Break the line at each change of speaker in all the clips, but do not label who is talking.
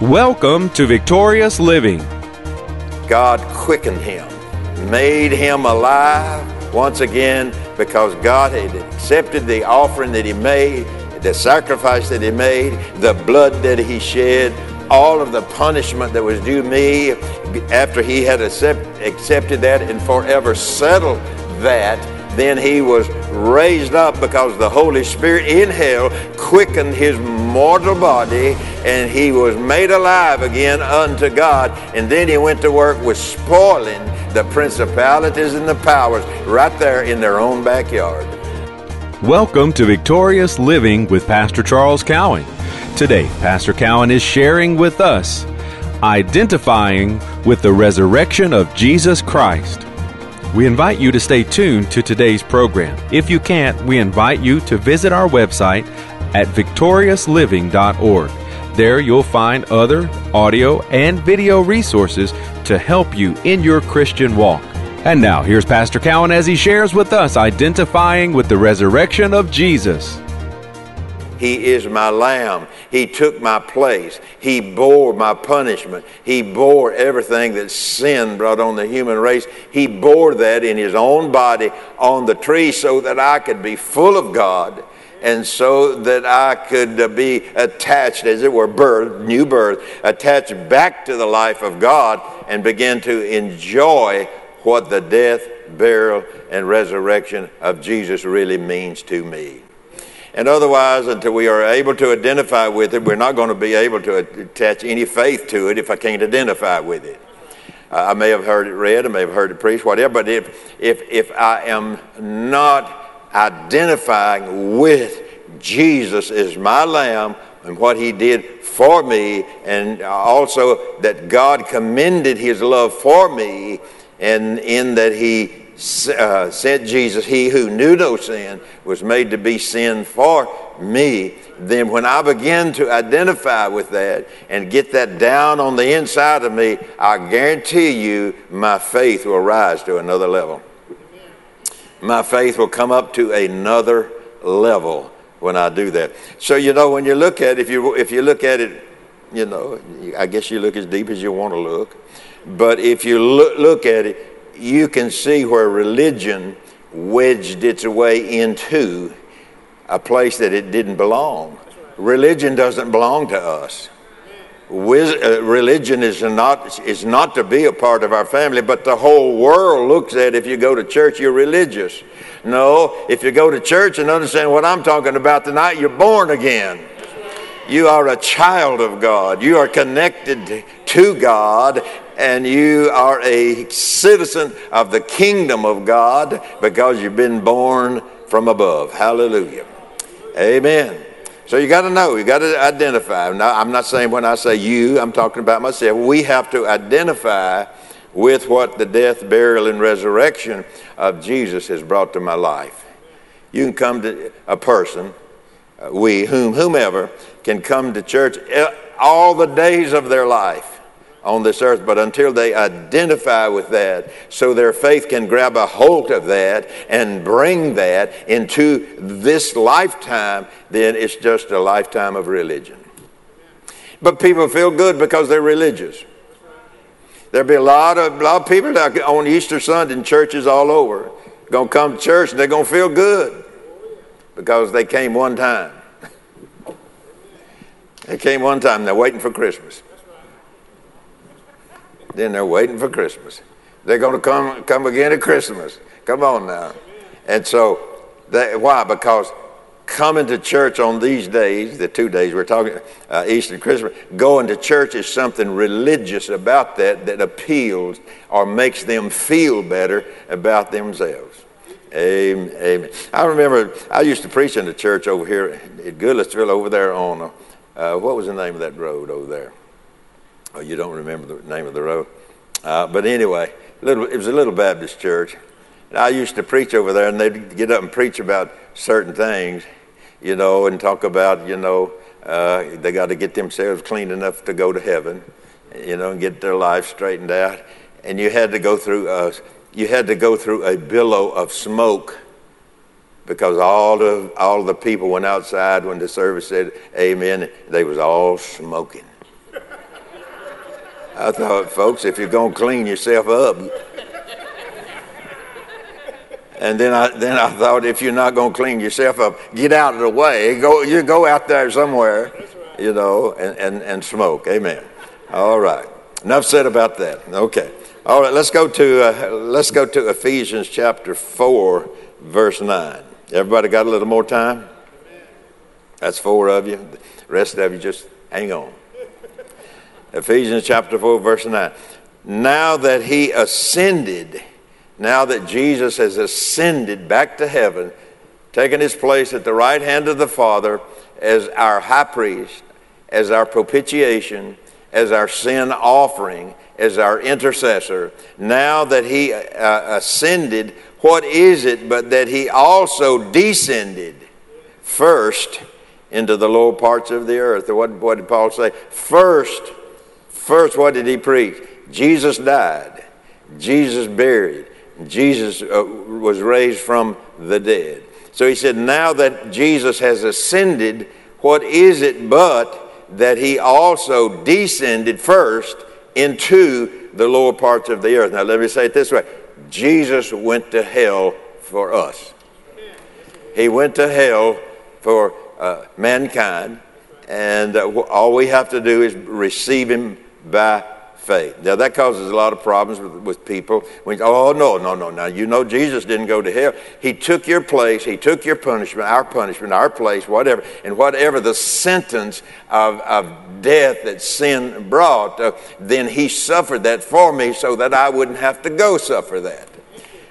Welcome to Victorious Living.
God quickened him, made him alive once again because God had accepted the offering that he made, the sacrifice that he made, the blood that he shed, all of the punishment that was due me after he had accept, accepted that and forever settled that then he was raised up because the Holy Spirit in hell quickened his mortal body and he was made alive again unto God. And then he went to work with spoiling the principalities and the powers right there in their own backyard.
Welcome to Victorious Living with Pastor Charles Cowan. Today, Pastor Cowan is sharing with us identifying with the resurrection of Jesus Christ. We invite you to stay tuned to today's program. If you can't, we invite you to visit our website at victoriousliving.org. There you'll find other audio and video resources to help you in your Christian walk. And now, here's Pastor Cowan as he shares with us identifying with the resurrection of Jesus.
He is my lamb. He took my place. He bore my punishment. He bore everything that sin brought on the human race. He bore that in his own body on the tree so that I could be full of God and so that I could uh, be attached, as it were, birth, new birth, attached back to the life of God and begin to enjoy what the death, burial, and resurrection of Jesus really means to me. And otherwise, until we are able to identify with it, we're not going to be able to attach any faith to it if I can't identify with it. I may have heard it read, I may have heard it preached, whatever, but if, if, if I am not identifying with Jesus as my lamb and what he did for me, and also that God commended his love for me, and in that he uh, said Jesus, He who knew no sin was made to be sin for me. Then, when I begin to identify with that and get that down on the inside of me, I guarantee you my faith will rise to another level. My faith will come up to another level when I do that. So, you know, when you look at it, if you, if you look at it, you know, I guess you look as deep as you want to look. But if you look, look at it, you can see where religion wedged its way into a place that it didn't belong. Religion doesn't belong to us. Uh, religion is not, is not to be a part of our family, but the whole world looks at if you go to church, you're religious. No, if you go to church and understand what I'm talking about tonight, you're born again. You are a child of God. You are connected to God, and you are a citizen of the kingdom of God because you've been born from above. Hallelujah. Amen. So you got to know, you got to identify. Now, I'm not saying when I say you, I'm talking about myself. We have to identify with what the death, burial, and resurrection of Jesus has brought to my life. You can come to a person, uh, we, whom, whomever, can come to church uh, all the days of their life on this earth, but until they identify with that, so their faith can grab a hold of that and bring that into this lifetime, then it's just a lifetime of religion. But people feel good because they're religious. There'll be a lot of, a lot of people on Easter Sunday in churches all over going to come to church and they're going to feel good because they came one time. they came one time, they're waiting for Christmas. Then they're waiting for Christmas. They're going to come, come again at Christmas. Come on now. And so, they, why? Because coming to church on these days, the two days we're talking, uh, Easter and Christmas, going to church is something religious about that that appeals or makes them feel better about themselves. Amen. Amen. I remember I used to preach in the church over here at Goodlettsville over there on, uh, what was the name of that road over there? Oh, you don't remember the name of the road. Uh, but anyway, little, it was a little Baptist church. And I used to preach over there, and they'd get up and preach about certain things, you know, and talk about, you know, uh, they got to get themselves clean enough to go to heaven, you know, and get their life straightened out. And you had to go through a, you had to go through a billow of smoke because all the all the people went outside when the service said amen. They was all smoking. I thought, folks, if you're going to clean yourself up. And then I, then I thought, if you're not going to clean yourself up, get out of the way. Go, you go out there somewhere, you know, and, and, and smoke. Amen. All right. Enough said about that. Okay. All right, let's go to, uh, let's go to Ephesians chapter 4, verse 9. Everybody got a little more time? That's four of you. The rest of you just hang on. Ephesians chapter 4, verse 9. Now that he ascended, now that Jesus has ascended back to heaven, taken his place at the right hand of the Father as our high priest, as our propitiation, as our sin offering, as our intercessor, now that he uh, ascended, what is it but that he also descended first into the lower parts of the earth? What, what did Paul say? First, first, what did he preach? Jesus died, Jesus buried, Jesus uh, was raised from the dead. So he said, now that Jesus has ascended, what is it but that he also descended first into the lower parts of the earth? Now, let me say it this way Jesus went to hell for us. He went to hell for uh, mankind, and uh, all we have to do is receive him by faith. Now, that causes a lot of problems with, with people. When, oh, no, no, no. Now, you know Jesus didn't go to hell. He took your place. He took your punishment, our punishment, our place, whatever. And whatever the sentence of, of death that sin brought, uh, then he suffered that for me so that I wouldn't have to go suffer that.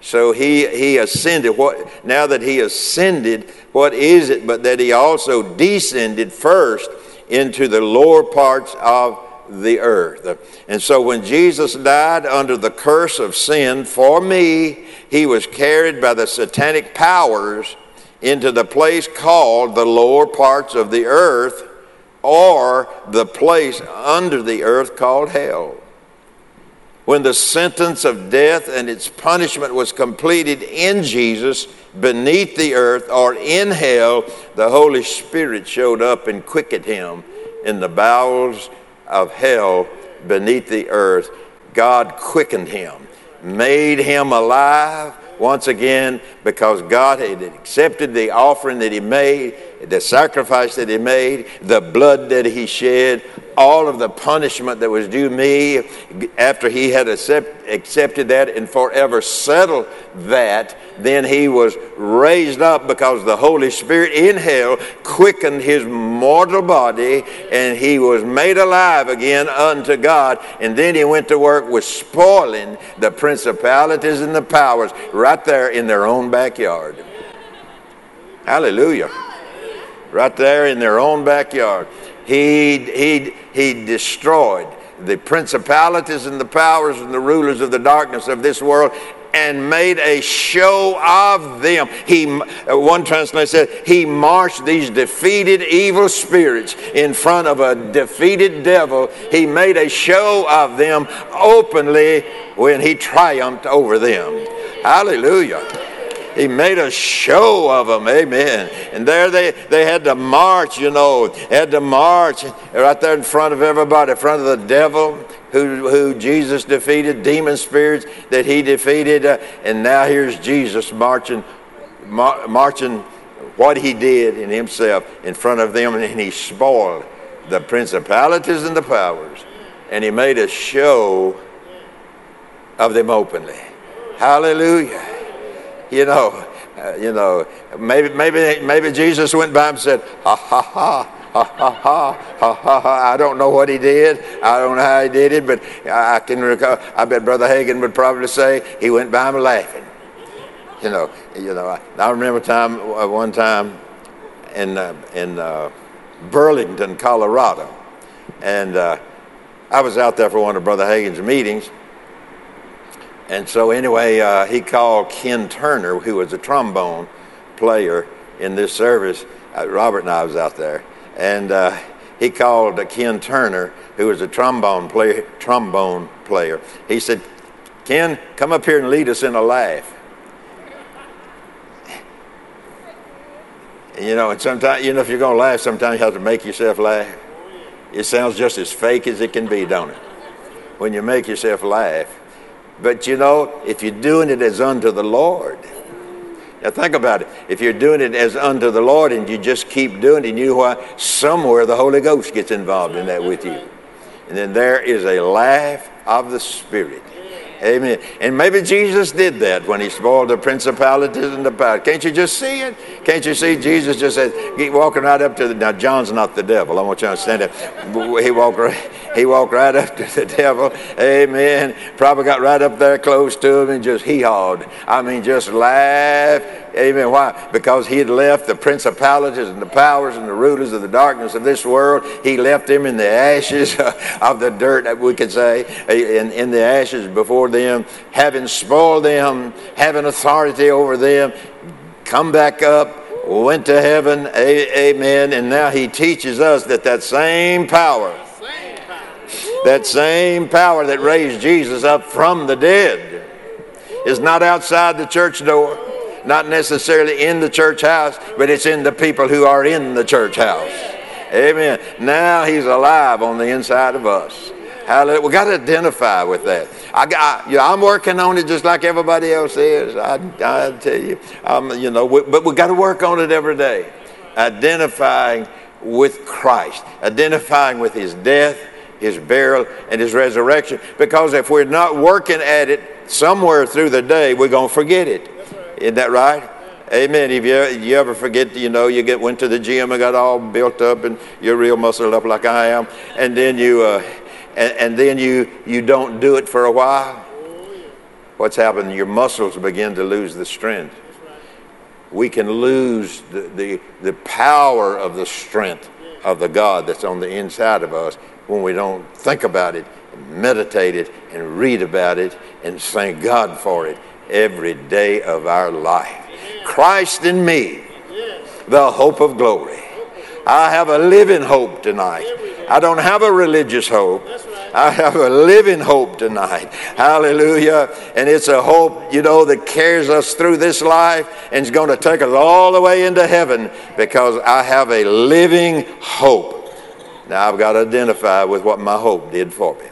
So he, he ascended. What, now that he ascended, what is it but that he also descended first into the lower parts of the earth. And so when Jesus died under the curse of sin for me, he was carried by the satanic powers into the place called the lower parts of the earth or the place under the earth called hell. When the sentence of death and its punishment was completed in Jesus beneath the earth or in hell, the Holy Spirit showed up and quickened him in the bowels of hell beneath the earth, God quickened him, made him alive once again because God had accepted the offering that he made, the sacrifice that he made, the blood that he shed, all of the punishment that was due me after he had accept, accepted that and forever settled that, then he was raised up because the Holy Spirit in hell quickened his mortal body and he was made alive again unto God. And then he went to work with spoiling the principalities and the powers right there in their own backyard. Hallelujah. Right there in their own backyard. He, he, he destroyed the principalities and the powers and the rulers of the darkness of this world and made a show of them. He, uh, one translation said, he marched these defeated evil spirits in front of a defeated devil. He made a show of them openly when he triumphed over them. Hallelujah. He made a show of them, amen. And there they, they had to march, you know, had to march right there in front of everybody, in front of the devil who, who Jesus defeated, demon spirits that he defeated. Uh, and now here's Jesus marching, mar- marching what he did in himself in front of them, and he spoiled the principalities and the powers. And he made a show of them openly. Hallelujah you know, uh, you know, maybe, maybe, maybe Jesus went by and said, ha ha ha. Ha, ha, ha, ha, ha, ha. I don't know what he did. I don't know how he did it, but I can recall. I bet Brother Hagin would probably say he went by him laughing. You know, you know. I, I remember time uh, one time in uh, in uh, Burlington, Colorado, and uh, I was out there for one of Brother Hagin's meetings, and so, anyway, uh, he called Ken Turner, who was a trombone player in this service. Uh, Robert and I was out there. And uh, he called Ken Turner, who was a trombone player, trombone player. He said, Ken, come up here and lead us in a laugh. You know, and sometimes, you know, if you're going to laugh, sometimes you have to make yourself laugh. It sounds just as fake as it can be, don't it? when you make yourself laugh. But you know, if you're doing it as unto the Lord, now think about it. If you're doing it as unto the Lord and you just keep doing it, you know why? Somewhere the Holy Ghost gets involved in that with you. And then there is a laugh of the Spirit. Amen. And maybe Jesus did that when he spoiled the principalities and the power. Can't you just see it? Can't you see Jesus just said, keep walking right up to the, now John's not the devil. I want you to understand that. He walked right, he walked right up to the devil. Amen. Probably got right up there close to him and just hee-hawed. I mean, just laughed Amen. Why? Because he had left the principalities and the powers and the rulers of the darkness of this world. He left them in the ashes of the dirt, we could say, in, in the ashes before them, having spoiled them, having authority over them, come back up, went to heaven. amen. And now he teaches us that that same power, that same power that raised Jesus up from the dead, is not outside the church door not necessarily in the church house, but it's in the people who are in the church house. Amen. Now he's alive on the inside of us. Hallelujah. We got to identify with that. I, I, you know, I'm working on it just like everybody else is. I, I tell you, um, you know, we, but we got to work on it every day. Identifying with Christ, identifying with His death, His burial, and His resurrection. Because if we're not working at it somewhere through the day, we're going to forget it. Isn't that right? Amen. If you, you ever forget, you know, you get went to the gym and got all built up and you're real muscled up like I am, and then you uh, and, and, then you you don't do it for a while. What's happened? Your muscles begin to lose the strength. We can lose the, the, the power of the strength of the God that's on the inside of us when we don't think about it, meditate it, and read about it, and thank God for it every day of our life. Christ in me, the hope of glory. I have a living hope tonight. I don't have a religious hope. I have a living hope tonight. Hallelujah. And it's a hope, you know, that carries us through this life and is going to take us all the way into heaven because I have a living hope. Now I've got to identify with what my hope did for me,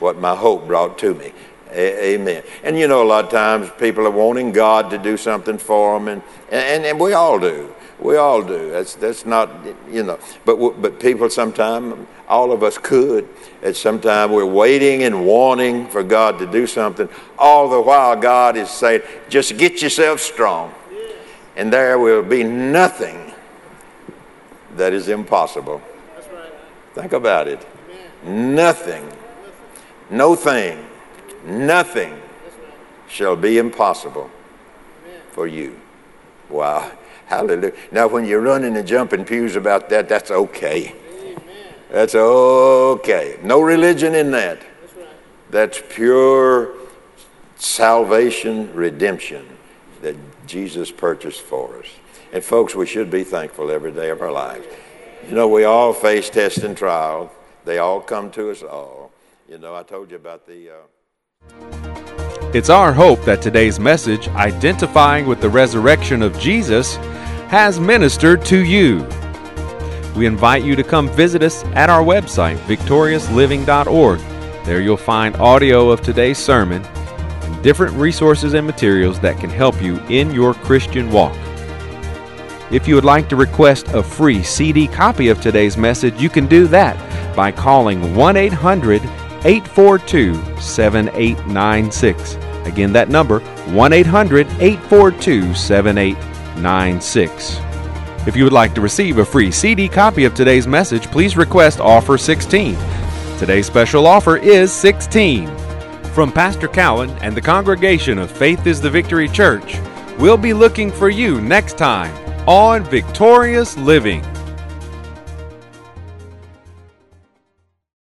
what my hope brought to me. A- amen. And you know, a lot of times people are wanting God to do something for them, and, and, and we all do. We all do. That's, that's not, you know, but, but people sometimes, all of us could. At some time we're waiting and wanting for God to do something. All the while, God is saying, just get yourself strong, and there will be nothing that is impossible. Think about it. Nothing, no thing Nothing shall be impossible for you. Wow. Hallelujah. Now, when you're running and jumping pews about that, that's okay. That's okay. No religion in that. That's pure salvation, redemption that Jesus purchased for us. And, folks, we should be thankful every day of our lives. You know, we all face test and trial, they all come to us all. You know, I told you about the. Uh
it's our hope that today's message, identifying with the resurrection of Jesus, has ministered to you. We invite you to come visit us at our website, victoriousliving.org. There you'll find audio of today's sermon and different resources and materials that can help you in your Christian walk. If you would like to request a free CD copy of today's message, you can do that by calling 1 800 842 7896. Again, that number 1 800 842 7896. If you would like to receive a free CD copy of today's message, please request offer 16. Today's special offer is 16. From Pastor Cowan and the congregation of Faith is the Victory Church, we'll be looking for you next time on Victorious Living.